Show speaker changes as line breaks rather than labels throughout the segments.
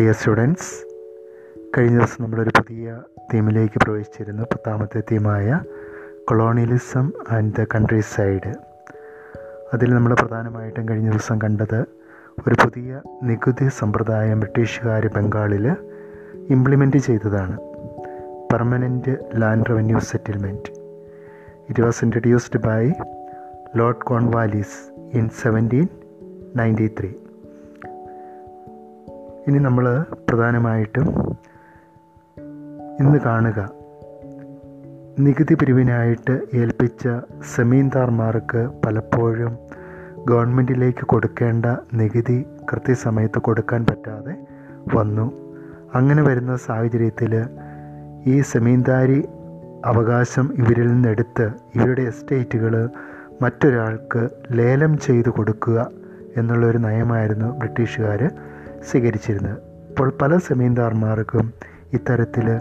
Dear students കഴിഞ്ഞ ദിവസം നമ്മളൊരു പുതിയ തീമിലേക്ക് പ്രവേശിച്ചിരുന്നു. പത്താമത്തെ തീമായ colonialism and the countryside അതിൽ നമ്മൾ പ്രധാനമായിട്ടും കഴിഞ്ഞ ദിവസം കണ്ടത് ഒരു പുതിയ നികുതി സമ്പ്രദായം ബ്രിട്ടീഷുകാർ ബംഗാളിൽ ഇംപ്ലിമെന്റ് ചെയ്തതാണ്. Permanent land revenue settlement it was introduced by Lord Cornwallis in seventeen ninety three ഇനി നമ്മൾ പ്രധാനമായിട്ടും ഇന്ന് കാണുക നികുതി പിരിവിനായിട്ട് ഏൽപ്പിച്ച സെമീന്ദാർമാർക്ക് പലപ്പോഴും ഗവൺമെന്റിലേക്ക് കൊടുക്കേണ്ട നികുതി കൃത്യസമയത്ത് കൊടുക്കാൻ പറ്റാതെ വന്നു. അങ്ങനെ വരുന്ന സാഹചര്യത്തിൽ ഈ സെമീന്ദാരി അവകാശം ഇവരിൽ നിന്നെടുത്ത് ഇവരുടെ എസ്റ്റേറ്റുകൾ മറ്റൊരാൾക്ക് ലേലം ചെയ്തു കൊടുക്കുക എന്നുള്ളൊരു നയമായിരുന്നു ബ്രിട്ടീഷുകാർ സ്വീകരിച്ചിരുന്നത്. ഇപ്പോൾ പല സെമീന്ദാർമാർക്കും ഇത്തരത്തിൽ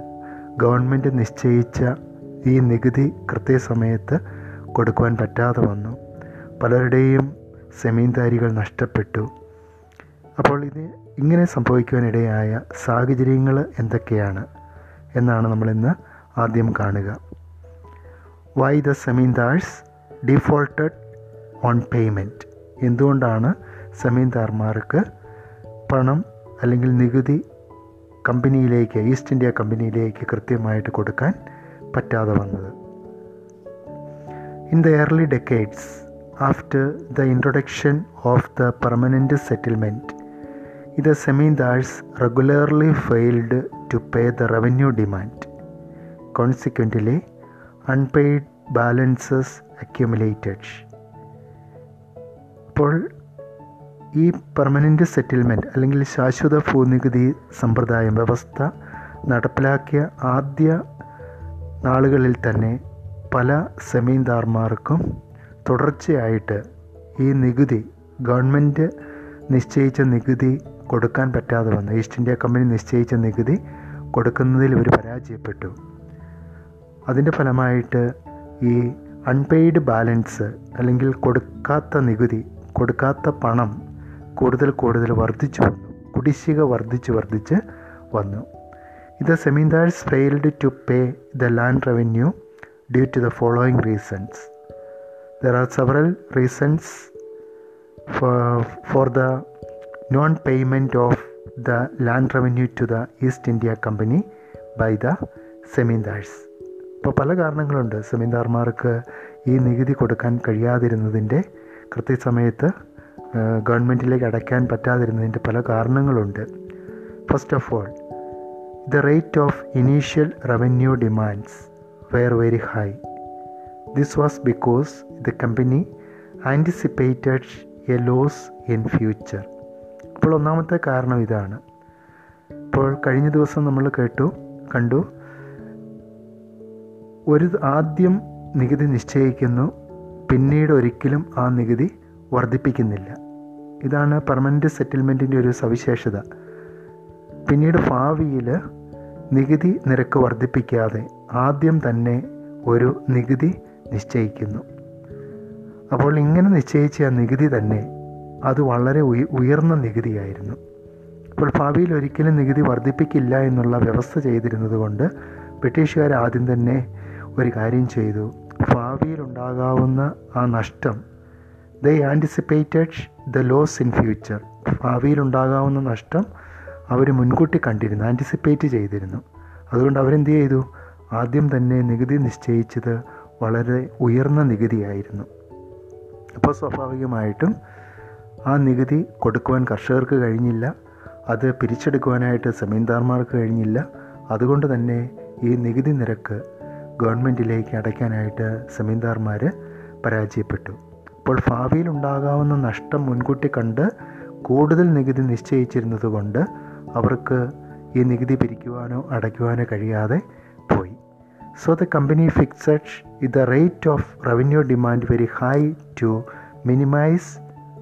ഗവൺമെന്റ് നിശ്ചയിച്ച ഈ നികുതി കൃത്യസമയത്ത് കൊടുക്കുവാൻ പറ്റാതെ വന്നു. പലരുടെയും സെമീന്ദാരികൾ നഷ്ടപ്പെട്ടു. അപ്പോൾ ഇത് ഇങ്ങനെ സംഭവിക്കുവാനിടയായ സാഹചര്യങ്ങൾ എന്തൊക്കെയാണ് എന്നാണ് നമ്മളിന്ന് ആദ്യം കാണുക. Why the zamindars defaulted on payment എന്തുകൊണ്ടാണ് സെമീന്ദാർമാർക്ക് പണം അല്ലെങ്കിൽ നികുതി കമ്പനിയിലേക്ക് ഈസ്റ്റ് ഇന്ത്യ കമ്പനിയിലേക്ക് കൃത്യമായിട്ട് കൊടുക്കാൻ പറ്റാതെ വന്നത്. In the early decades after the introduction of the permanent settlement ഇത് zamindars regularly failed to pay the revenue demand consequently unpaid balances accumulated അപ്പോൾ ഈ പെർമനന്റ് സെറ്റിൽമെന്റ് അല്ലെങ്കിൽ ശാശ്വത ഭൂനികുതി സമ്പ്രദായം വ്യവസ്ഥ നടപ്പിലാക്കിയ ആദ്യ നാളുകളിൽ തന്നെ പല സെമീന്ദാർമാർക്കും തുടർച്ചയായിട്ട് ഈ നികുതി ഗവൺമെന്റ് നിശ്ചയിച്ച നികുതി കൊടുക്കാൻ പറ്റാതെ വന്നു. ഈസ്റ്റ് ഇന്ത്യ കമ്പനി നിശ്ചയിച്ച നികുതി കൊടുക്കുന്നതിൽ ഇവർ പരാജയപ്പെട്ടു. അതിന്റെ ഫലമായിട്ട് ഈ അൺപെയ്ഡ് ബാലൻസ് അല്ലെങ്കിൽ കൊടുക്കാത്ത നികുതി കൊടുക്കാത്ത പണം കൂടുതൽ കൂടുതൽ വർദ്ധിച്ചു വന്നു. കുടിശ്ശിക വർദ്ധിച്ച് വർദ്ധിച്ച് വന്നു. ഇത് zamindars failed to pay the land revenue due to the following reasons. There are several reasons for the non payment of the land revenue to the East India Company by the zamindars ഇപ്പോൾ പല കാരണങ്ങളുണ്ട്. സെമീന്ദാർമാർക്ക് ഈ നികുതി കൊടുക്കാൻ കഴിയാതിരുന്നതിന്റെ കൃത്യസമയത്ത് ഗവൺമെന്റിലേക്ക് അടയ്ക്കാൻ പറ്റാതിരുന്നതിന്റെ പല കാരണങ്ങളുണ്ട്. First of all the rate of initial revenue demands were very high this was because the company anticipated a loss in future അപ്പോൾ ഒന്നാമത്തെ കാരണം ഇതാണ്. ഇപ്പോൾ കഴിഞ്ഞ ദിവസം നമ്മൾ കേട്ടു കണ്ടു. ഒരു ആദ്യം നികുതി നിശ്ചയിക്കുന്നു പിന്നീട് ഒരിക്കലും ആ നികുതി വർദ്ധിപ്പിക്കുന്നില്ല. ഇതാണ് പെർമനന്റ് സെറ്റിൽമെന്റിന്റെ ഒരു സവിശേഷത. പിന്നീട് ഭാവിയിൽ നികുതി നിരക്ക് വർദ്ധിപ്പിക്കാതെ ആദ്യം തന്നെ ഒരു നികുതി നിശ്ചയിക്കുന്നു. അപ്പോൾ ഇങ്ങനെ നിശ്ചയിച്ച നികുതി തന്നെ അത് വളരെ ഉയർന്ന നികുതിയായിരുന്നു. അപ്പോൾ ഭാവിയിൽ ഒരിക്കലും നികുതി വർദ്ധിപ്പിക്കില്ല എന്നുള്ള വ്യവസ്ഥ ചെയ്തിരുന്നത് കൊണ്ട് ബ്രിട്ടീഷുകാർ ആദ്യം തന്നെ ഒരു കാര്യം ചെയ്തു. ഭാവിയിൽ ഉണ്ടാകാവുന്ന ആ നഷ്ടം the anticipated the loss in future ഭാവിയിൽ ഉണ്ടാകാവുന്ന നഷ്ടം അവർ മുൻകൂട്ടി കണ്ടിരുന്നു ആന്റിസിപ്പേറ്റ് ചെയ്തിരുന്നു. അതുകൊണ്ട് അവരെന്ത് ചെയ്തു? ആദ്യം തന്നെ നികുതി നിശ്ചയിച്ചത് വളരെ ഉയർന്ന നികുതിയായിരുന്നു. അപ്പോൾ സ്വാഭാവികമായിട്ടും ആ നികുതി കൊടുക്കുവാൻ കർഷകർക്ക് കഴിഞ്ഞില്ല. അത് പിരിച്ചെടുക്കുവാനായിട്ട് സെമീന്ദാർമാർക്ക് കഴിഞ്ഞില്ല. അതുകൊണ്ട് തന്നെ ഈ നികുതി നിരക്ക് ഗവൺമെന്റിലേക്ക് അടയ്ക്കാനായിട്ട് സെമീന്ദാർമാർ പരാജയപ്പെട്ടു. അപ്പോൾ ഭാവിയിൽ ഉണ്ടാകാവുന്ന നഷ്ടം മുൻകൂട്ടി കണ്ട് കൂടുതൽ നികുതി നിശ്ചയിച്ചിരുന്നതുകൊണ്ട് അവർക്ക് ഈ നികുതി പിരിക്കുവാനോ അടയ്ക്കുവാനോ കഴിയാതെ പോയി. So the company fixed the rate of revenue demand very high to minimise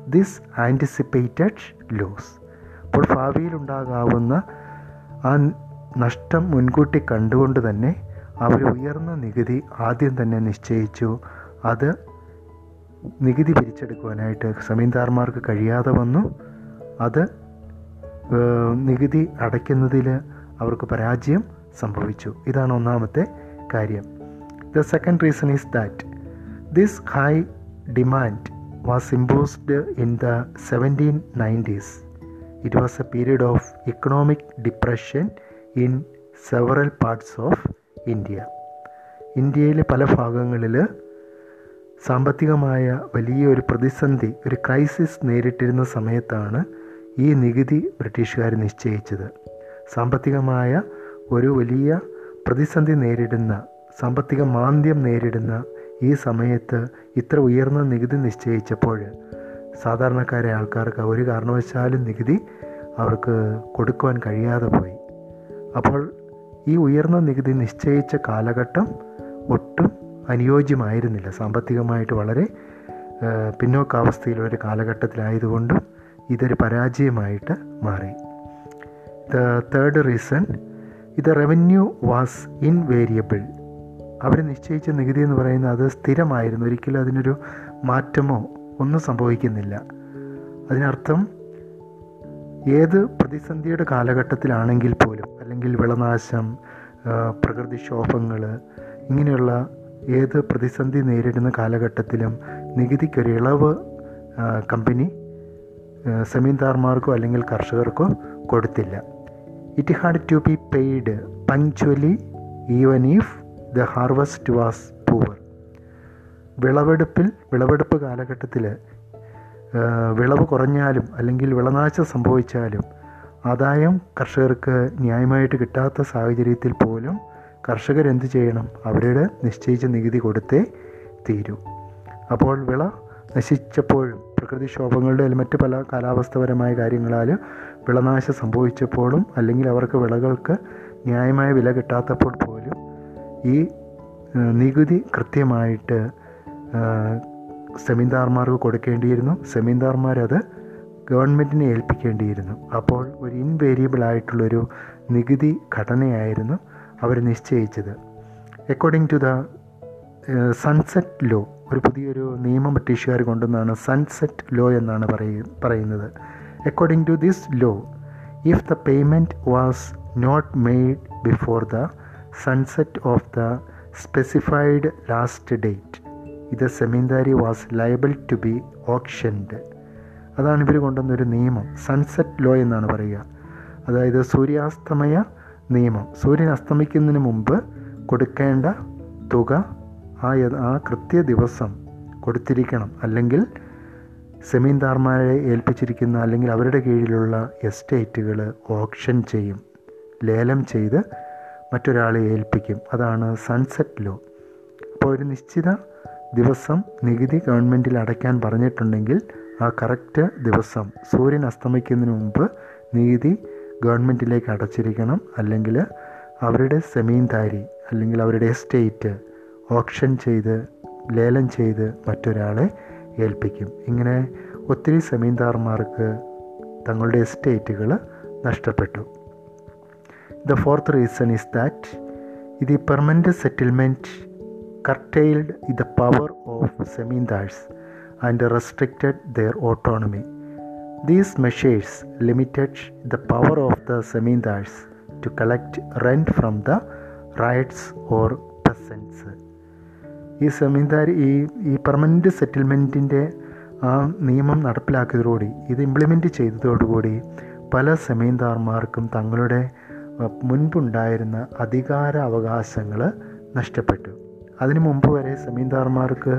this anticipated loss അപ്പോൾ ഭാവിയിൽ ഉണ്ടാകാവുന്ന ആ നഷ്ടം മുൻകൂട്ടി കണ്ടുകൊണ്ട് തന്നെ അവർ ഉയർന്ന നികുതി ആദ്യം തന്നെ നിശ്ചയിച്ചു. അത് നികുതി പിരിച്ചെടുക്കുവാനായിട്ട് സമീന്ദാർമാർക്ക് കഴിയാതെ വന്നു. അത് നികുതി അടയ്ക്കുന്നതിൽ അവർക്ക് പരാജയം സംഭവിച്ചു. ഇതാണ് ഒന്നാമത്തെ കാര്യം. The second reason is that this high demand was imposed in the seventeen nineties it was a period of economic depression in several parts of India ഇന്ത്യയിലെ പല ഭാഗങ്ങളിൽ സാമ്പത്തികമായ വലിയ ഒരു പ്രതിസന്ധി ഒരു ക്രൈസിസ് നേരിട്ടിരുന്ന സമയത്താണ് ഈ നികുതി ബ്രിട്ടീഷുകാർ നിശ്ചയിച്ചത്. സാമ്പത്തികമായ ഒരു വലിയ പ്രതിസന്ധി നേരിടുന്ന സാമ്പത്തിക മാന്ദ്യം നേരിടുന്ന ഈ സമയത്ത് ഇത്ര ഉയർന്ന നികുതി നിശ്ചയിച്ചപ്പോൾ സാധാരണക്കാരെ ആൾക്കാർക്ക് ഒരു കാരണവശാലും നികുതി അവർക്ക് കൊടുക്കുവാൻ കഴിയാതെ പോയി. അപ്പോൾ ഈ ഉയർന്ന നികുതി നിശ്ചയിച്ച കാലഘട്ടം ഒട്ടും അനുയോജ്യമായിരുന്നില്ല. സാമ്പത്തികമായിട്ട് വളരെ പിന്നോക്കാവസ്ഥയിലുള്ളൊരു കാലഘട്ടത്തിലായതുകൊണ്ടും ഇതൊരു പരാജയമായിട്ട് മാറി. ദ തേർഡ് റീസൺ ഇത് റവന്യൂ വാസ് ഇൻവേരിയബിൾ. അവർ നിശ്ചയിച്ച നികുതി എന്ന് പറയുന്നത് അത് സ്ഥിരമായിരുന്നു. ഒരിക്കലും അതിനൊരു മാറ്റമോ ഒന്നും സംഭവിക്കുന്നില്ല. അതിനർത്ഥം ഏത് പ്രതിസന്ധിയുടെ കാലഘട്ടത്തിലാണെങ്കിൽ പോലും അല്ലെങ്കിൽ വിളനാശം പ്രകൃതിക്ഷോഭങ്ങൾ ഇങ്ങനെയുള്ള ഏത് പ്രതിസന്ധി നേരിടുന്ന കാലഘട്ടത്തിലും നികുതിക്കൊരു ഇളവ് കമ്പനി സെമീന്ദാർമാർക്കോ അല്ലെങ്കിൽ കർഷകർക്കോ കൊടുത്തില്ല. It had to be paid punctually even if the harvest was poor വിളവെടുപ്പിൽ വിളവെടുപ്പ് കാലഘട്ടത്തിൽ വിളവ് കുറഞ്ഞാലും അല്ലെങ്കിൽ വിളനാശം സംഭവിച്ചാലും ആദായം കർഷകർക്ക് ന്യായമായിട്ട് കിട്ടാത്ത സാഹചര്യത്തിൽ പോലും കർഷകരെന്ത് ചെയ്യണം? അവരുടെ നിശ്ചയിച്ച നികുതി കൊടുത്തേ തീരൂ. അപ്പോൾ വിള നശിച്ചപ്പോഴും പ്രകൃതിക്ഷോഭങ്ങളുടെ മറ്റ് പല കാലാവസ്ഥപരമായ കാര്യങ്ങളാൽ വിളനാശം സംഭവിച്ചപ്പോഴും അല്ലെങ്കിൽ അവർക്ക് വിളകൾക്ക് ന്യായമായ വില കിട്ടാത്തപ്പോൾ പോലും ഈ നികുതി കൃത്യമായിട്ട് സെമീന്ദാർമാർക്ക് കൊടുക്കേണ്ടിയിരുന്നു. സെമീന്ദാർമാരത് ഗവൺമെന്റിനെ ഏൽപ്പിക്കേണ്ടിയിരുന്നു. അപ്പോൾ ഒരു ഇൻവേരിയബിൾ ആയിട്ടുള്ളൊരു നികുതി ഘടനയായിരുന്നു അവർ നിശ്ചയിച്ചത്. According to the sunset law ഒരു പുതിയൊരു നിയമം ബ്രിട്ടീഷുകാർ കൊണ്ടുവന്നാണ് സൺസെറ്റ് ലോ എന്നാണ് പറയുന്നത്. According to this law if the payment was not made before the sunset of the specified last date ഇത് zamindari was liable to be auctioned അതാണ് ഇവർ കൊണ്ടുവന്നൊരു നിയമം സൺസെറ്റ് ലോ എന്നാണ് പറയുക. അതായത് സൂര്യാസ്തമയ നിയമം. സൂര്യൻ അസ്തമിക്കുന്നതിന് മുമ്പ് കൊടുക്കേണ്ട തുക ആ ആ കൃത്യ ദിവസം കൊടുത്തിരിക്കണം. അല്ലെങ്കിൽ സെമീന്ദാർമാരെ ഏൽപ്പിച്ചിരിക്കുന്ന അല്ലെങ്കിൽ അവരുടെ കീഴിലുള്ള എസ്റ്റേറ്റുകൾ ഓപ്ഷൻ ചെയ്യും. ലേലം ചെയ്ത് മറ്റൊരാളെ ഏൽപ്പിക്കും. അതാണ് സൺസെറ്റ് ലോ. അപ്പോൾ ഒരു നിശ്ചിത ദിവസം നികുതി ഗവൺമെന്റിൽ അടയ്ക്കാൻ പറഞ്ഞിട്ടുണ്ടെങ്കിൽ ആ കറക്റ്റ് ദിവസം സൂര്യൻ അസ്തമിക്കുന്നതിന് മുമ്പ് നികുതി ഗവൺമെന്റിലേക്ക് അടച്ചിരിക്കണം അല്ലെങ്കിൽ അവരുടെ സെമീൻദാരി അല്ലെങ്കിൽ അവരുടെ എസ്റ്റേറ്റ് ഓപ്ഷൻ ചെയ്ത് ലേലം ചെയ്ത് മറ്റൊരാളെ ഏൽപ്പിക്കും ഇങ്ങനെ ഒത്തിരി സെമീൻദാർമാർക്ക് തങ്ങളുടെ എസ്റ്റേറ്റുകൾ നഷ്ടപ്പെട്ടു the fourth reason is that ഇത് ഈ permanent settlement curtailed E the power of zamindars and restricted their autonomy. These measures limited the power of the Zamindars to collect rent from the riots or peasants. ഈ സെമീന്താർ ഈ ഈ permanent സെറ്റിൽമെന്റിന്റെ ആ നിയമം നടപ്പിലാക്കിയതോടുകൂടി ഇത് implement ചെയ്തതോടുകൂടി പല സെമീന്ദാർമാർക്കും തങ്ങളുടെ മുൻപുണ്ടായിരുന്ന അധികാര അവകാശങ്ങൾ നഷ്ടപ്പെട്ടു അതിനു മുമ്പ് വരെ സെമീന്ദാർമാർക്ക്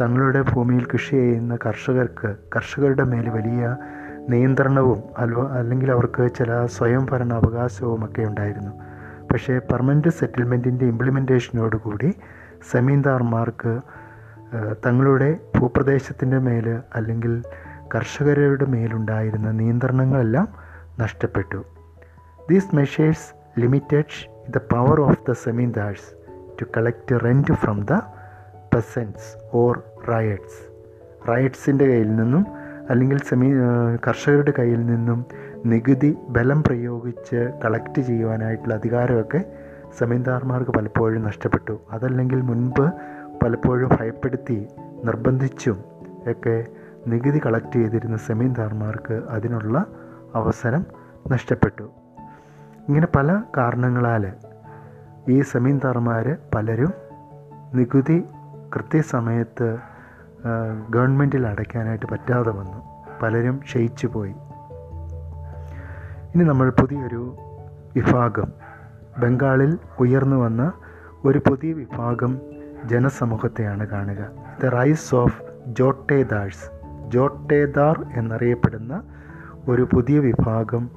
തങ്ങളുടെ ഭൂമിയിൽ കൃഷി ചെയ്യുന്ന കർഷകർക്ക് കർഷകരുടെ മേൽ വലിയ നിയന്ത്രണവും അല്ലോ അല്ലെങ്കിൽ അവർക്ക് ചില സ്വയം ഭരണ അവകാശവും ഒക്കെ ഉണ്ടായിരുന്നു. പക്ഷേ പെർമനന്റ് സെറ്റിൽമെന്റിന്റെ ഇംപ്ലിമെന്റേഷനോടുകൂടി സമീന്ദാർമാർക്ക് തങ്ങളുടെ ഭൂപ്രദേശത്തിന്റെ മേൽ അല്ലെങ്കിൽ കർഷകരുടെ മേലുണ്ടായിരുന്ന നിയന്ത്രണങ്ങളെല്ലാം നഷ്ടപ്പെട്ടു. These measures limited the power of the zamindars to collect rent from the peasants or ryots. റയറ്റ്സിന്റെ കയ്യിൽ നിന്നും അല്ലെങ്കിൽ സെമി കർഷകരുടെ കയ്യിൽ നിന്നും നികുതി ബലം പ്രയോഗിച്ച് കളക്ട് ചെയ്യുവാനായിട്ടുള്ള അധികാരമൊക്കെ സെമീന്ദാർമാർക്ക് പലപ്പോഴും നഷ്ടപ്പെട്ടു. അതല്ലെങ്കിൽ മുൻപ് പലപ്പോഴും ഭയപ്പെടുത്തി നിർബന്ധിച്ചും ഒക്കെ നികുതി കളക്ട് ചെയ്തിരുന്ന സെമീന്ദാർമാർക്ക് അതിനുള്ള അവസരം നഷ്ടപ്പെട്ടു. ഇങ്ങനെ പല കാരണങ്ങളാൽ ഈ സെമീന്ദാർമാർ പലരും നികുതി കൃത്യസമയത്ത് ഗവൺമെന്റിൽ അടയ്ക്കാനായിട്ട് പറ്റാതെ വന്നു. പലരും ക്ഷയിച്ചു പോയി. ഇനി നമ്മൾ പുതിയൊരു വിഭാഗം. ബംഗാളിൽ ഉയർന്നു വന്ന ഒരു പുതിയ വിഭാഗം ജനസമൂഹത്തെയാണ് കാണുക. The rise of jotedars. Jotedar എന്നറിയപ്പെടുന്ന ഒരു പുതിയ വിഭാഗം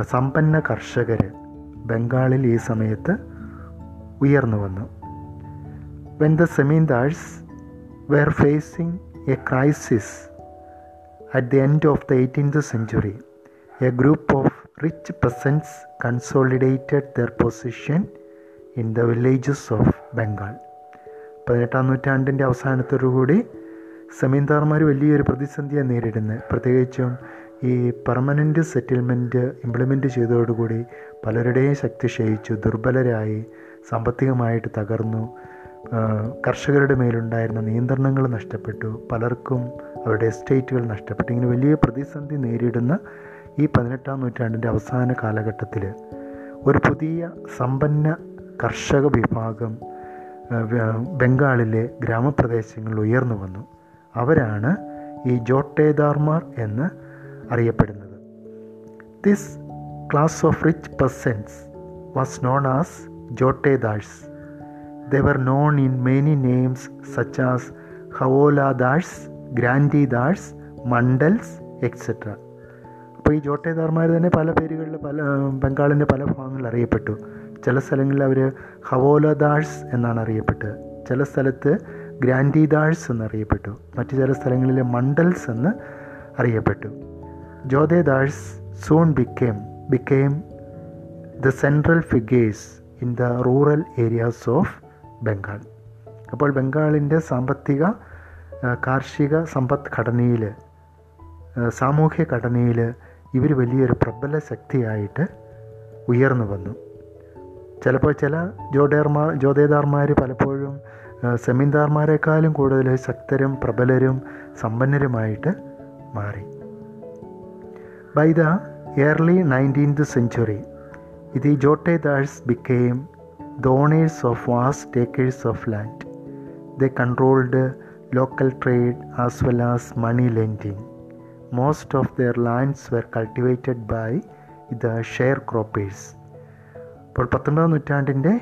സമ്പന്ന കർഷകർ ബംഗാളിൽ ഈ സമയത്ത് ഉയർന്നു വന്നു. When the zamindars were facing a crisis at the end of the eighteenth century a group of rich peasants consolidated their position in the villages of Bengal പതിനെട്ടാം നൂറ്റാണ്ടിന്റെ അവസാനത്തോടുകൂടി സെമീന്ദാർമാർ വലിയൊരു പ്രതിസന്ധിയാണ് നേരിടുന്നത് പ്രത്യേകിച്ചും ഈ പെർമനന്റ് സെറ്റിൽമെന്റ് ഇംപ്ലിമെന്റ് ചെയ്തതോടുകൂടി പലരുടെയും ശക്തി ക്ഷയിച്ചു ദുർബലരായി സാമ്പത്തികമായിട്ട് തകർന്നു. കർഷകരുടെ മേലുണ്ടായിരുന്ന നിയന്ത്രണങ്ങൾ നഷ്ടപ്പെട്ടു. പലർക്കും അവരുടെ എസ്റ്റേറ്റുകൾ നഷ്ടപ്പെട്ടു. ഇങ്ങനെ വലിയ പ്രതിസന്ധി നേരിടുന്ന ഈ പതിനെട്ടാം നൂറ്റാണ്ടിന്റെ അവസാന കാലഘട്ടത്തിൽ ഒരു പുതിയ സമ്പന്ന കർഷക വിഭാഗം ബംഗാളിലെ ഗ്രാമപ്രദേശങ്ങളിൽ ഉയർന്നു വന്നു. അവരാണ് ഈ ജോട്ടേദാർമാർ എന്ന് അറിയപ്പെടുന്നത്. This class of rich persons was known as jotedars. They were known in many names such as grantee gantidars mandals etcetera അപ്പോൾ ഈ ജോട്ടേദാർമാർ തന്നെ പല പേരുകളിൽ പല ബംഗാളിന്റെ പല ഭാഗങ്ങളിൽ അറിയപ്പെട്ടു. ചില സ്ഥലങ്ങളിൽ അവർ ഹവോലദാഴ്സ് എന്നാണ് അറിയപ്പെട്ടത്. ചില സ്ഥലത്ത് ഗ്രാൻഡിദാഴ്സ് എന്നറിയപ്പെട്ടു മറ്റു ചില സ്ഥലങ്ങളിൽ മണ്ടൽസ് എന്ന് അറിയപ്പെട്ടു. Jotedars soon became became the central figures in the rural areas of Bengal. അപ്പോൾ ബംഗാളിന്റെ സാമ്പത്തിക കാർഷിക സമ്പദ് ഘടനയിൽ സാമൂഹ്യ ഘടനയിൽ ഇവർ വലിയൊരു പ്രബല ശക്തിയായിട്ട് ഉയർന്നു വന്നു. ചിലപ്പോൾ ചില ജോഡേർമാർ ജോതേദാർമാർ പലപ്പോഴും സെമീന്ദാർമാരെക്കാളും കൂടുതൽ ശക്തരും പ്രബലരും സമ്പന്നരുമായിട്ട് മാറി. By the early nineteenth century ഇത് jotedars became the of of vast tracts of land the controlled local trade as well as money lending most of their lands were cultivated by the sharecroppers ഇപ്പോൾ പത്തൊൻപതാം നൂറ്റാണ്ടിന്റെ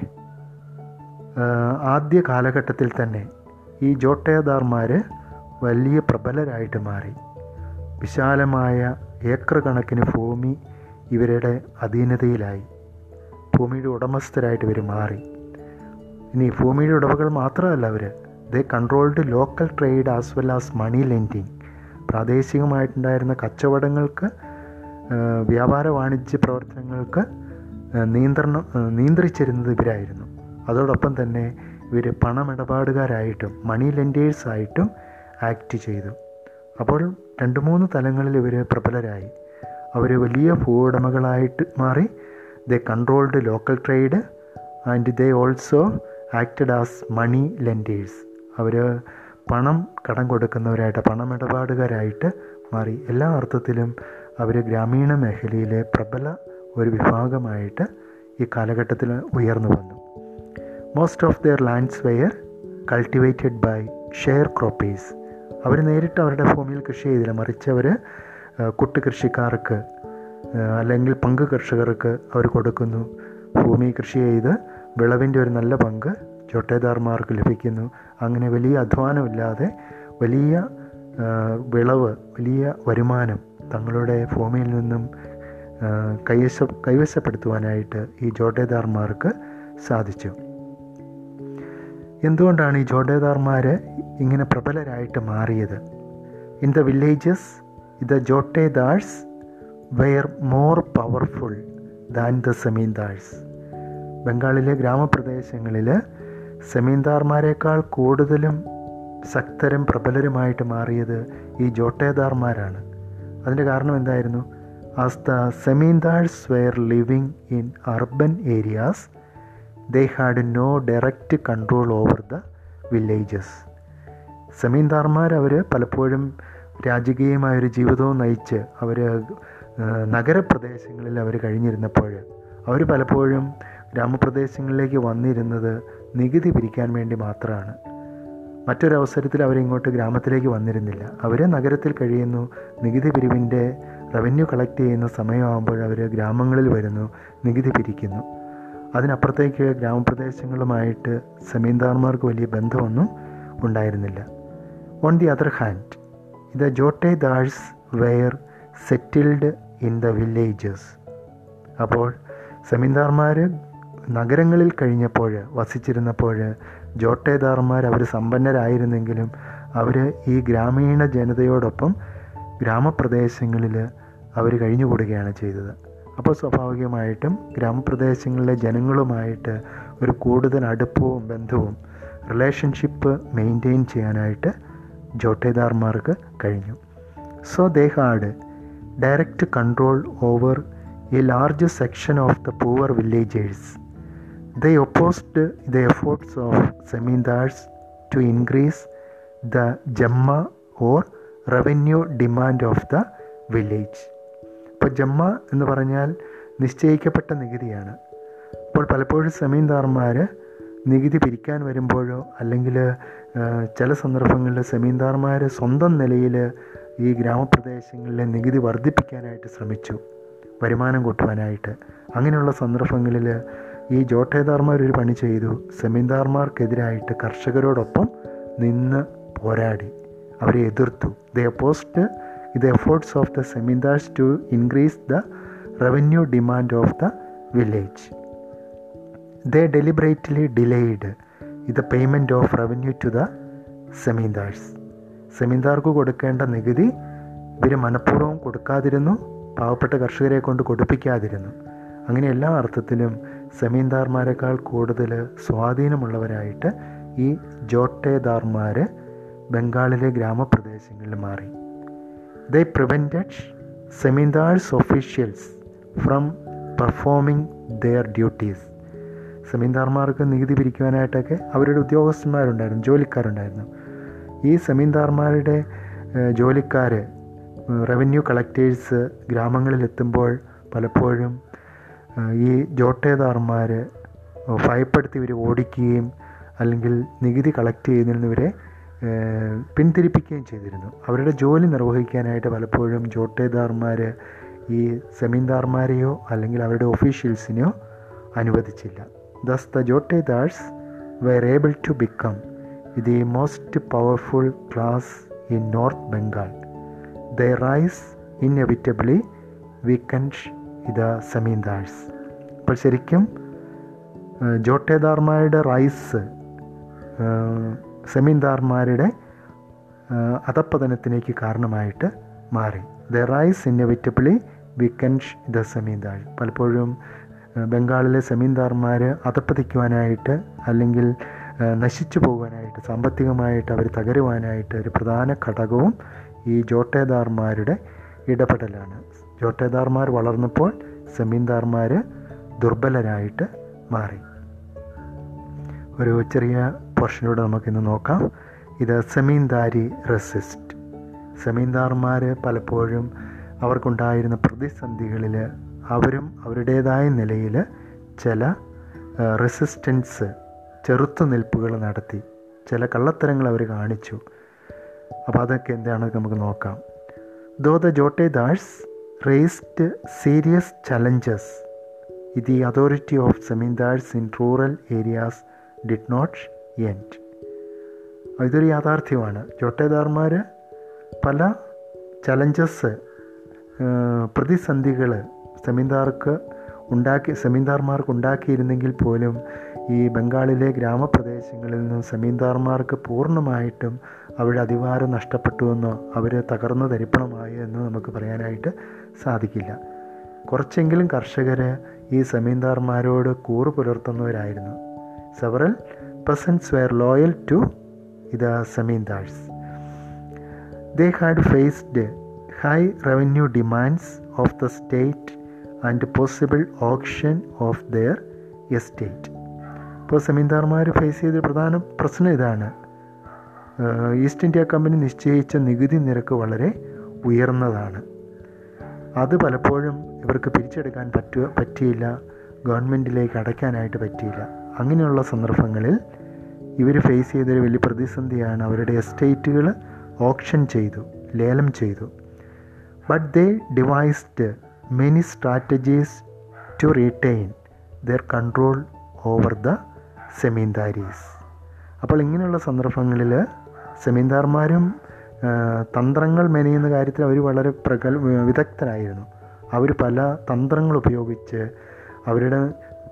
ആദ്യ കാലഘട്ടത്തിൽ തന്നെ ഈ ജോട്ടേദാർമാർ വലിയ പ്രബലരായിട്ട് മാറി. വിശാലമായ ഏക്കർ കണക്കിന് ഭൂമി ഇവരുടെ അധീനതയിലായി. ഭൂമിയുടെ ഉടമസ്ഥരായിട്ട് ഇവർ മാറി. ഇനി ഭൂമിയുടെ ഉടമകൾ മാത്രമല്ല അവർ they controlled local trade as well as money lending പ്രാദേശികമായിട്ടുണ്ടായിരുന്ന കച്ചവടങ്ങൾക്ക് വ്യാപാര വാണിജ്യ പ്രവർത്തനങ്ങൾക്ക് നിയന്ത്രണം നിയന്ത്രിച്ചിരുന്നത് ഇവരായിരുന്നു. അതോടൊപ്പം തന്നെ ഇവർ പണമിടപാടുകാരായിട്ടും മണി ലെൻഡേഴ്സായിട്ടും ആക്ട് ചെയ്തു. അപ്പോൾ രണ്ട് മൂന്ന് തലങ്ങളിൽ ഇവർ പ്രബലരായി. അവർ വലിയ ഭൂവുടമകളായിട്ട് മാറി. They controlled local trade and they also acted as money lenders അവർ പണം കടം കൊടുക്കുന്നവരായിട്ട് പണമിടപാടുകാരായിട്ട് മാറി. എല്ലാ അർത്ഥത്തിലും അവർ ഗ്രാമീണ മേഖലയിലെ പ്രബല ഒരു വിഭാഗമായിട്ട് ഈ കാലഘട്ടത്തിൽ ഉയർന്നു വന്നു. Most of their lands were cultivated by sharecroppers അവർ നേരിട്ട് അവരുടെ ഭൂമിയിൽ കൃഷി ചെയ്തില്ല. മറിച്ച് അവർ കുട്ടി കൃഷിക്കാർക്ക് അല്ലെങ്കിൽ പങ്ക് കർഷകർക്ക് അവർ കൊടുക്കുന്നു. ഭൂമി കൃഷി ചെയ്ത് വിളവിന്റെ ഒരു നല്ല പങ്ക് ചൊട്ടേദാർമാർക്ക് ലഭിക്കുന്നു. അങ്ങനെ വലിയ അധ്വാനമില്ലാതെ വലിയ വിളവ് വലിയ വരുമാനം തങ്ങളുടെ ഭൂമിയിൽ നിന്നും കൈവശ കൈവശപ്പെടുത്തുവാനായിട്ട് ഈ ജോട്ടേദാർമാർക്ക് സാധിച്ചു. എന്തുകൊണ്ടാണ് ഈ ജോട്ടേദാർമാർ ഇങ്ങനെ പ്രബലരായിട്ട് മാറിയത്? In the villages the jotedars were more powerful than the zamindars ബംഗാളിലെ ഗ്രാമപ്രദേശങ്ങളിൽ സെമീന്ദാർമാരെക്കാൾ കൂടുതലും ശക്തരും പ്രബലരുമായിട്ട് മാറിയത് ഈ ജോട്ടേദാർമാരാണ് അതിന്റെ കാരണം എന്തായിരുന്നു? As the zamindars were living in urban areas they had no direct control over the villages സെമീന്ദാർമാർ അവർ പലപ്പോഴും രാജകീയമായൊരു ജീവിതവും നയിച്ച് അവർ നഗരപ്രദേശങ്ങളിൽ അവർ കഴിഞ്ഞിരുന്നപ്പോൾ അവർ പലപ്പോഴും ഗ്രാമപ്രദേശങ്ങളിലേക്ക് വന്നിരുന്നത് നികുതി പിരിക്കാൻ വേണ്ടി മാത്രമാണ്. മറ്റൊരവസരത്തിൽ അവരിങ്ങോട്ട് ഗ്രാമത്തിലേക്ക് വന്നിരുന്നില്ല. അവർ നഗരത്തിൽ കഴിയുന്നു നികുതി പിരിവിന്റെ റവന്യൂ കളക്ട് ചെയ്യുന്ന സമയമാകുമ്പോൾ അവർ ഗ്രാമങ്ങളിൽ വരുന്നു നികുതി പിരിക്കുന്നു. അതിനപ്പുറത്തേക്ക് ഗ്രാമപ്രദേശങ്ങളുമായിട്ട് സെമീന്ദാർമാർക്ക് വലിയ ബന്ധമൊന്നും ഉണ്ടായിരുന്നില്ല. On the other hand the jotedars were settled in the villages. അപ്പോൾ സെമിന്ദാർമാർ നഗരങ്ങളിൽ കഴിഞ്ഞപ്പോൾ വസിച്ചിരുന്നപ്പോൾ ജോട്ടേദാർമാർ അവർ സമ്പന്നരായിരുന്നെങ്കിലും അവർ ഈ ഗ്രാമീണ ജനതയോടൊപ്പം ഗ്രാമപ്രദേശങ്ങളിൽ അവർ കഴിഞ്ഞുകൂടുകയാണ് ചെയ്തത്. അപ്പോൾ സ്വാഭാവികമായിട്ടും ഗ്രാമപ്രദേശങ്ങളിലെ ജനങ്ങളുമായിട്ട് ഒരു കൂടുതൽ അടുപ്പവും ബന്ധവും റിലേഷൻഷിപ്പ് മെയിന്റെയിൻ ചെയ്യാനായിട്ട് ജോട്ടേദാർമാർക്ക് കഴിഞ്ഞു. So they had direct control over a large section of the poor villagers they opposed the efforts of zamindars to increase the jama or revenue demand of the village ഇപ്പോൾ ജമ്മ എന്ന് പറഞ്ഞാൽ നിശ്ചയിക്കപ്പെട്ട നികുതിയാണ്. അപ്പോൾ പലപ്പോഴും സെമീന്ദാർമാർ നികുതി പിരിക്കാൻ വരുമ്പോഴോ അല്ലെങ്കിൽ ചില സന്ദർഭങ്ങളിൽ സെമീന്ദാർമാർ സ്വന്തം നിലയിൽ ഈ ഗ്രാമപ്രദേശങ്ങളിലെ നികുതി വർദ്ധിപ്പിക്കാനായിട്ട് ശ്രമിച്ചു വരുമാനം കൂട്ടുവാനായിട്ട്. അങ്ങനെയുള്ള സന്ദർഭങ്ങളിൽ ഈ ജോട്ടേദാർമാർ ഒരു പണി ചെയ്തു. സെമീന്ദാർമാർക്കെതിരായിട്ട് കർഷകരോടൊപ്പം നിന്ന് പോരാടി. അവരെ എതിർത്തു. The opposed the efforts of the zamindars to increase the revenue demand of the village the deliberately delayed ഇത് payment of revenue to the zamindars സെമീന്ദാർക്ക് കൊടുക്കേണ്ട നികുതി ഇവർ മനഃപൂർവം കൊടുക്കാതിരുന്നു പാവപ്പെട്ട കർഷകരെ കൊണ്ട് കൊടുപ്പിക്കാതിരുന്നു. അങ്ങനെ എല്ലാ അർത്ഥത്തിലും സെമീന്ദാർമാരെക്കാൾ കൂടുതൽ സ്വാധീനമുള്ളവരായിട്ട് ഈ ജോട്ടേദാർമാർ ബംഗാളിലെ ഗ്രാമപ്രദേശങ്ങളിൽ മാറി. They prevented zamindars officials from performing their duties സെമീന്ദാർമാർക്ക് നികുതി പിരിക്കുവാനായിട്ടൊക്കെ അവരുടെ ഉദ്യോഗസ്ഥന്മാരുണ്ടായിരുന്നു ജോലിക്കാരുണ്ടായിരുന്നു. ഈ സെമീന്ദാർമാരുടെ ജോലിക്കാർ റവന്യൂ കളക്ടേഴ്സ് ഗ്രാമങ്ങളിലെത്തുമ്പോൾ പലപ്പോഴും ഈ ജോട്ടേദാർമാർ ഭയപ്പെടുത്തി ഇവർ ഓടിക്കുകയും അല്ലെങ്കിൽ നികുതി കളക്ട് ചെയ്യുന്നതിൽ ഇവരെ പിന്തിരിപ്പിക്കുകയും ചെയ്തിരുന്നു. അവരുടെ ജോലി നിർവഹിക്കാനായിട്ട് പലപ്പോഴും ജോട്ടേദാർമാർ ഈ സെമീന്ദാർമാരെയോ അല്ലെങ്കിൽ അവരുടെ ഓഫീഷ്യൽസിനെയോ അനുവദിച്ചില്ല. Thus the jotedars were able to become the most powerful class in North Bengal the rise inevitably weakened ഇത് സെമീന്ദാഴ്സ് അപ്പോൾ ശരിക്കും ജോട്ടേദാർമാരുടെ റൈസ് സെമീന്ദാർമാരുടെ അധപ്പതനത്തിലേക്ക് കാരണമായിട്ട് മാറി. The rise inevitably weakened the zamindar പലപ്പോഴും ബംഗാളിലെ സെമീന്ദാർമാർ അധപ്പതിക്കുവാനായിട്ട് അല്ലെങ്കിൽ നശിച്ചു പോകാനായിട്ട് സാമ്പത്തികമായിട്ട് അവർ തകരുവാനായിട്ട് ഒരു പ്രധാന ഘടകവും ഈ ജോട്ടേദാർമാരുടെ ഇടപെടലാണ്. ജോട്ടേദാർമാർ വളർന്നപ്പോൾ സെമീന്ദാർമാർ ദുർബലരായിട്ട് മാറി. ഒരു ചെറിയ പോർഷനിലൂടെ നമുക്കിന്ന് നോക്കാം. ഇത് സെമീന്ദാരി റെസിസ്റ്റ്. സെമീന്ദാർമാർ പലപ്പോഴും അവർക്കുണ്ടായിരുന്ന പ്രതിസന്ധികളിൽ അവരും അവരുടേതായ നിലയിൽ ചില റെസിസ്റ്റൻസ് ചെറുത്തുനിൽപ്പുകൾ നടത്തി. ചില കള്ളത്തരങ്ങൾ അവർ കാണിച്ചു. അപ്പോൾ അതൊക്കെ എന്താണെന്ന് നമുക്ക് നോക്കാം. Though the jotedars raised serious challenges. The authority of zamindars in rural areas did not end. ഇതൊരു യാഥാർത്ഥ്യമാണ്. ജോട്ടേദാർമാർ പല ചലഞ്ചസ് പ്രതിസന്ധികൾ സെമീന്ദാർക്ക് ഉണ്ടാക്കി സെമീന്ദാർമാർക്ക് ഉണ്ടാക്കിയിരുന്നെങ്കിൽ പോലും ഈ ബംഗാളിലെ ഗ്രാമപ്രദേശങ്ങളിൽ നിന്നും സമീന്ദാർമാർക്ക് പൂർണമായിട്ടും അവരുടെ അധികാരം നഷ്ടപ്പെട്ടുവെന്നോ അവർ തകർന്നു തരിപ്പണമായി എന്ന് നമുക്ക് പറയാനായിട്ട് സാധിക്കില്ല. കുറച്ചെങ്കിലും കർഷകർ ഈ സമീന്ദാർമാരോട് കൂറ് പുലർത്തുന്നവരായിരുന്നു. Several persons were loyal to ഇത് zamindars they had faced high revenue demands of the state and possible auction of their estate ഇപ്പോൾ സെമീന്ദാർമാർ ഫേസ് ചെയ്ത പ്രധാന പ്രശ്നം ഇതാണ്. ഈസ്റ്റ് ഇന്ത്യ കമ്പനി നിശ്ചയിച്ച നികുതി നിരക്ക് വളരെ ഉയർന്നതാണ്. അത് പലപ്പോഴും ഇവർക്ക് പിരിച്ചെടുക്കാൻ പറ്റുക പറ്റിയില്ല ഗവൺമെന്റിലേക്ക് അടയ്ക്കാനായിട്ട് പറ്റിയില്ല. അങ്ങനെയുള്ള സന്ദർഭങ്ങളിൽ ഇവർ ഫേസ് ചെയ്തൊരു വലിയ പ്രതിസന്ധിയാണ് അവരുടെ എസ്റ്റേറ്റുകൾ ഓപ്ഷൻ ചെയ്തു ലേലം ചെയ്തു. But they devised many strategies to retain their control over the zamindaris അപ്പോൾ ഇങ്ങനെയുള്ള സന്ദർഭങ്ങളിൽ സെമീന്ദാർമാരും തന്ത്രങ്ങൾ മെനയുന്ന കാര്യത്തിൽ അവർ വളരെ പ്രഗൽ വിദഗ്ധരായിരുന്നു. അവർ പല തന്ത്രങ്ങൾ ഉപയോഗിച്ച് അവരുടെ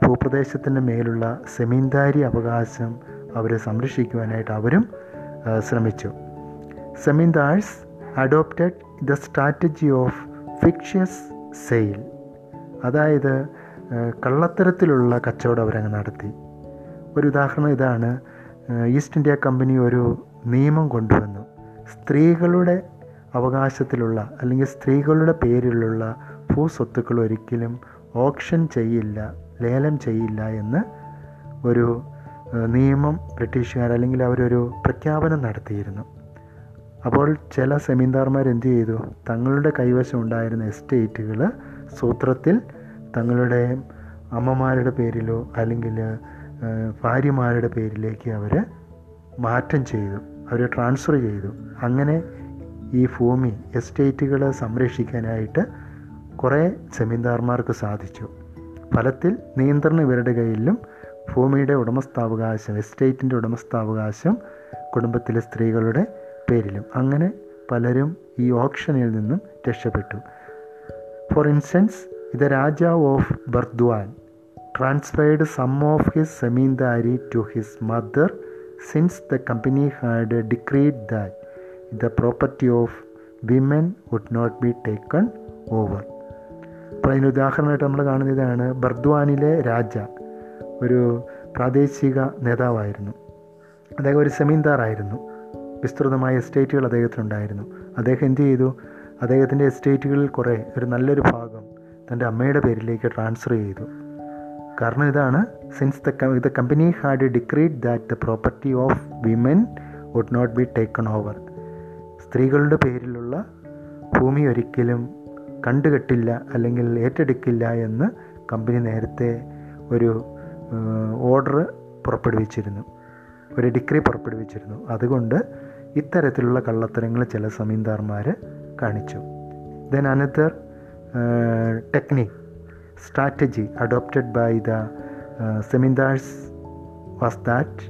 ഭൂപ്രദേശത്തിന്റെ മേലുള്ള സെമീന്ദാരി അവകാശം അവരെ സംരക്ഷിക്കുവാനായിട്ട് അവരും ശ്രമിച്ചു. Zamindars adopted the strategy of fictitious sale. അതായത് കള്ളത്തരത്തിലുള്ള കച്ചവടം അവരങ്ങ് നടത്തി. ഒരു ഉദാഹരണം ഇതാണ് ഈസ്റ്റ് ഇന്ത്യ കമ്പനി ഒരു നിയമം കൊണ്ടുവന്നു. സ്ത്രീകളുടെ അവകാശത്തിലുള്ള അല്ലെങ്കിൽ സ്ത്രീകളുടെ പേരിലുള്ള ഭൂസ്വത്തുക്കൾ ഒരിക്കലും ഓപ്ഷൻ ചെയ്യില്ല ലേലം ചെയ്യില്ല എന്ന് ഒരു നിയമം ബ്രിട്ടീഷുകാർ അല്ലെങ്കിൽ അവരൊരു പ്രഖ്യാപനം നടത്തിയിരുന്നു. അപ്പോൾ ചില സെമീന്ദാർമാർ എന്ത് ചെയ്തു? തങ്ങളുടെ കൈവശം ഉണ്ടായിരുന്ന എസ്റ്റേറ്റുകൾ സൂത്രത്തിൽ തങ്ങളുടെ അമ്മമാരുടെ പേരിലോ അല്ലെങ്കിൽ ഭാര്യമാരുടെ പേരിലേക്ക് അവർ മാറ്റം ചെയ്തു. അവർ ട്രാൻസ്ഫർ ചെയ്തു. അങ്ങനെ ഈ ഭൂമി എസ്റ്റേറ്റുകൾ സംരക്ഷിക്കാനായിട്ട് കുറേ സെമീന്ദാർമാർക്ക് സാധിച്ചു. ഫലത്തിൽ നിയന്ത്രണം ഇവരുടെ കയ്യിലും ഭൂമിയുടെ ഉടമസ്ഥാവകാശം എസ്റ്റേറ്റിന്റെ ഉടമസ്ഥാവകാശം കുടുംബത്തിലെ സ്ത്രീകളുടെ പേരിലും അങ്ങനെ പലരും ഈ ഓപ്ഷനിൽ നിന്നും രക്ഷപ്പെട്ടു. ഫോർ ഇൻസ്റ്റൻസ് ദ രാജാവ് of Burdwan transferred some of his zamindari to his mother since the company had decreed that the property of women would not be taken over അപ്പോൾ അതിന് ഉദാഹരണമായിട്ട് നമ്മൾ കാണുന്നതാണ് ബർദ്വാനിലെ രാജ ഒരു പ്രാദേശിക നേതാവായിരുന്നു. അദ്ദേഹം ഒരു സെമീന്ദാറായിരുന്നു. വിസ്തൃതമായ എസ്റ്റേറ്റുകൾ അദ്ദേഹത്തിനുണ്ടായിരുന്നു. അദ്ദേഹം എന്ത് ചെയ്തു? അദ്ദേഹത്തിന്റെ എസ്റ്റേറ്റുകളിൽ കുറേ ഒരു നല്ലൊരു ഭാഗം തന്റെ അമ്മയുടെ പേരിലേക്ക് ട്രാൻസ്ഫർ ചെയ്തു. കാരണം ഇതാണ് since the the company had decreed that the property of women would not be taken over സ്ത്രീകളുടെ പേരിലുള്ള ഭൂമി ഒരിക്കലും കണ്ടുകെട്ടില്ല അല്ലെങ്കിൽ ഏറ്റെടുക്കില്ല എന്ന് കമ്പനി നേരത്തെ ഒരു ഓർഡർ പുറപ്പെടുവിച്ചിരുന്നു. ഒരു ഡിഗ്രി പുറപ്പെടുവിച്ചിരുന്നു. അതുകൊണ്ട് ഇത്തരത്തിലുള്ള കള്ളത്തരങ്ങൾ ചില സമീന്ദാർമാർ കാണിച്ചു. Then another technique strategy adopted by the zamindars was that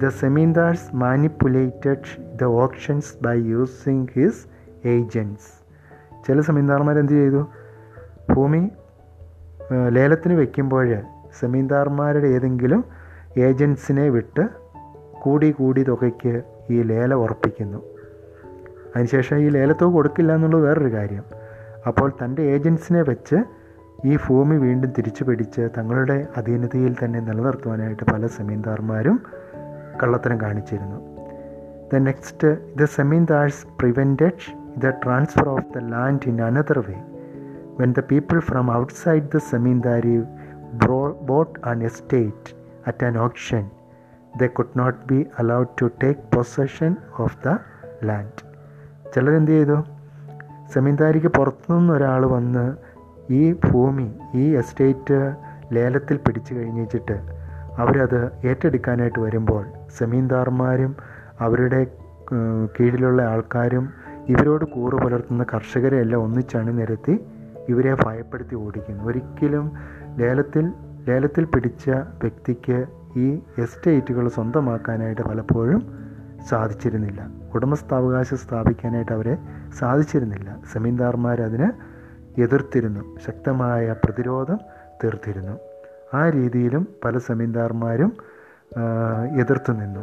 the zamindars manipulated the auctions by using his agents ചില സെമീന്ദാർമാർ എന്ത് ചെയ്തു? ഭൂമി ലേലത്തിന് വയ്ക്കുമ്പോൾ സെമീന്ദാർമാരുടെ ഏതെങ്കിലും ഏജൻസിനെ വിട്ട് കൂടി കൂടി തുകയ്ക്ക് ഈ ലേലം ഉറപ്പിക്കുന്നു. അതിനുശേഷം ഈ ലേലത്തോ കൊടുക്കില്ല എന്നുള്ളത് വേറൊരു കാര്യം. അപ്പോൾ തന്റെ ഏജൻസിനെ വെച്ച് ഈ ഭൂമി വീണ്ടും തിരിച്ചു പിടിച്ച് തങ്ങളുടെ അധീനതയിൽ തന്നെ നിലനിർത്തുവാനായിട്ട് പല സെമീന്ദാർമാരും കള്ളത്തരം കാണിച്ചിരുന്നു. The next the zamindars prevented the transfer of the land in another way when the people from outside the zamindari bro bought an estate at an auction the could not be allowed to take possession of the land ചിലരെന്ത് ചെയ്തു? സെമീന്ദാരിക്ക് പുറത്തുനിന്ന് ഒരാൾ വന്ന് ഈ ഭൂമി ഈ estate ലേലത്തിൽ പിടിച്ചു കഴിഞ്ഞിട്ട് അവരത് ഏറ്റെടുക്കാനായിട്ട് വരുമ്പോൾ സെമീന്ദാർമാരും അവരുടെ കീഴിലുള്ള ആൾക്കാരും ഇവരോട് കൂറ് പുലർത്തുന്ന കർഷകരെ എല്ലാം ഒന്നിച്ചണി നിരത്തി ഇവരെ ഭയപ്പെടുത്തി ഓടിക്കുന്നു. ഒരിക്കലും ലേലത്തിൽ ലേലത്തിൽ പിടിച്ച വ്യക്തിക്ക് ഈ എസ്റ്റേറ്റുകൾ സ്വന്തമാക്കാനായിട്ട് പലപ്പോഴും സാധിച്ചിരുന്നില്ല. ഉടമസ്ഥാവകാശം സ്ഥാപിക്കാനായിട്ട് അവരെ സാധിച്ചിരുന്നില്ല. സെമീന്ദാർമാർ അതിന് എതിർത്തിരുന്നു. ശക്തമായ പ്രതിരോധം തീർത്തിരുന്നു. ആ രീതിയിലും പല സെമീന്ദാർമാരും എതിർത്തു നിന്നു.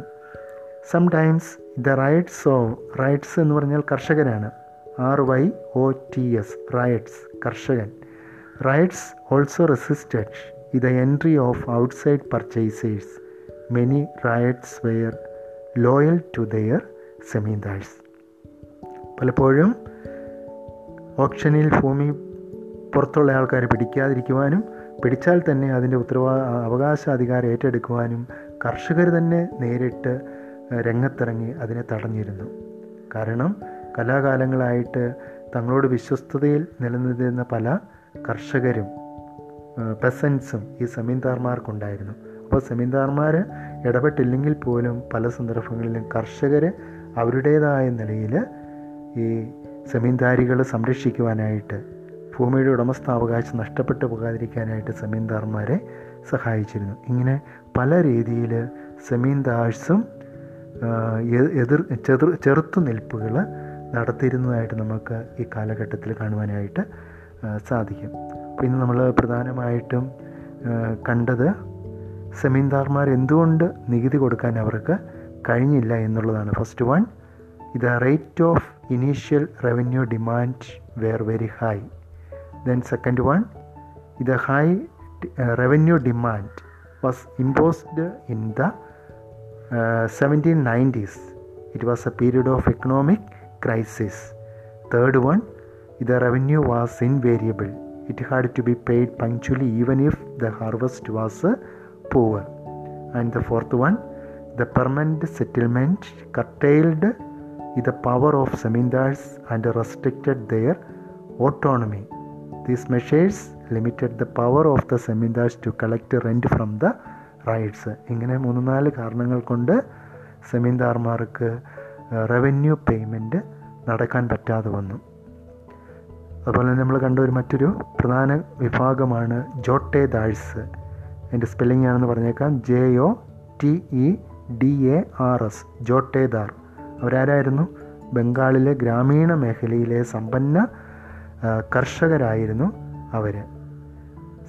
Sometimes the ryots of ryots എന്ന് പറഞ്ഞാൽ കർഷകനാണ് R Y O T S ryots കർഷകൻ. Ryots also resisted the entry of outside purchasers many ryots were loyal to their zamindars പലപ്പോഴും ഓപ്ഷനിൽ ഭൂമി പുറത്തുള്ള ആൾക്കാർ പിടിക്കാതിരിക്കുവാനും പിടിച്ചാൽ തന്നെ അതിന്റെ ഉത്തരവാ അവകാശാധികാരം ഏറ്റെടുക്കുവാനും കർഷകർ തന്നെ നേരിട്ട് രംഗത്തിറങ്ങി അതിനെ തടഞ്ഞിരുന്നു. കാരണം കലാകാലങ്ങളായിട്ട് തങ്ങളോട് വിശ്വസ്തതയിൽ നിലനിന്നിരുന്ന പല കർഷകരും പെസൻസും ഈ സെമീന്ദാർമാർക്കുണ്ടായിരുന്നു. അപ്പോൾ സെമീന്ദാർമാർ ഇടപെട്ടില്ലെങ്കിൽ പോലും പല സന്ദർഭങ്ങളിലും കർഷകർ അവരുടേതായ നിലയിൽ ഈ സെമീന്ദാരികളെ സംരക്ഷിക്കുവാനായിട്ട് ഭൂമിയുടെ ഉടമസ്ഥാവകാശം നഷ്ടപ്പെട്ടു പോകാതിരിക്കാനായിട്ട് സെമീന്ദാർമാരെ സഹായിച്ചിരുന്നു. ഇങ്ങനെ പല രീതിയിൽ സെമീന്ദാഴ്സും എതിർ ചെറു ചെറുത്തുനിൽപ്പുകൾ നടത്തിയിരുന്നതായിട്ട് നമുക്ക് ഈ കാലഘട്ടത്തിൽ കാണുവാനായിട്ട് സാധിക്കും. അപ്പോൾ ഇന്ന് നമ്മൾ പ്രധാനമായിട്ടും കണ്ടത് സെമീന്ദാർമാർ എന്തുകൊണ്ട് നികുതി കൊടുക്കാൻ അവർക്ക് കഴിഞ്ഞില്ല എന്നുള്ളതാണ്. First one the rate of initial revenue demand were very high then second one the high revenue demand was imposed in the seventeen nineties it was a period of economic crisis third one the revenue was invariable it had to be paid punctually even if the harvest was poor. And the fourth one, the permanent settlement curtailed the power of zamindars and restricted their autonomy. These measures limited the power of the zamindars to collect rent from the ryots ഇങ്ങനെ മൂന്ന് നാല് കാരണങ്ങൾ കൊണ്ട് സെമീന്ദാർമാർക്ക് revenue payment നടക്കാൻ പറ്റാതെ വന്നു അതുപോലെ തന്നെ നമ്മൾ കണ്ട ഒരു മറ്റൊരു പ്രധാന വിഭാഗമാണ് ജോട്ടെ ദാഴ്സ് അതിന്റെ സ്പെല്ലിംഗ് ആണെന്ന് പറഞ്ഞേക്കാം. J O T E D A R S jotedar. അവരാരായിരുന്നു? ബംഗാളിലെ ഗ്രാമീണ മേഖലയിലെ സമ്പന്ന കർഷകരായിരുന്നു അവർ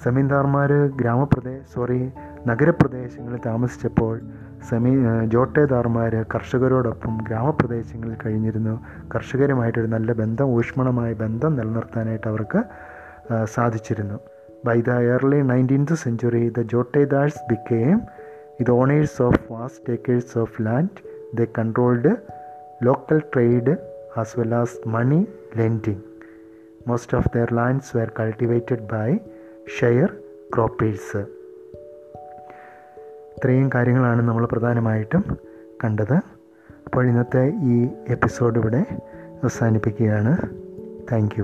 സമീന്ദാർമാർ ഗ്രാമപ്രദേശ സോറി നഗരപ്രദേശങ്ങളിൽ താമസിച്ചപ്പോൾ സെമി ജോട്ടേദാർമാർ കർഷകരോടൊപ്പം ഗ്രാമപ്രദേശങ്ങളിൽ കഴിഞ്ഞിരുന്നു കർഷകരുമായിട്ടൊരു നല്ല ബന്ധം ഊഷ്മളമായ ബന്ധം നിലനിർത്താനായിട്ട് അവർക്ക് സാധിച്ചിരുന്നു By the early 19th century, the Jotedars became the owners of vast acres of land. They controlled local trade as well as money lending. Most of their lands were cultivated by sharecroppers. ഇത്രയും കാര്യങ്ങളാണ് നമ്മൾ പ്രധാനമായിട്ടും കണ്ടത്. അപ്പോൾ ഇന്നത്തെ ഈ episode ഇവിടെ അവസാനിപ്പിക്കുകയാണ്. താങ്ക്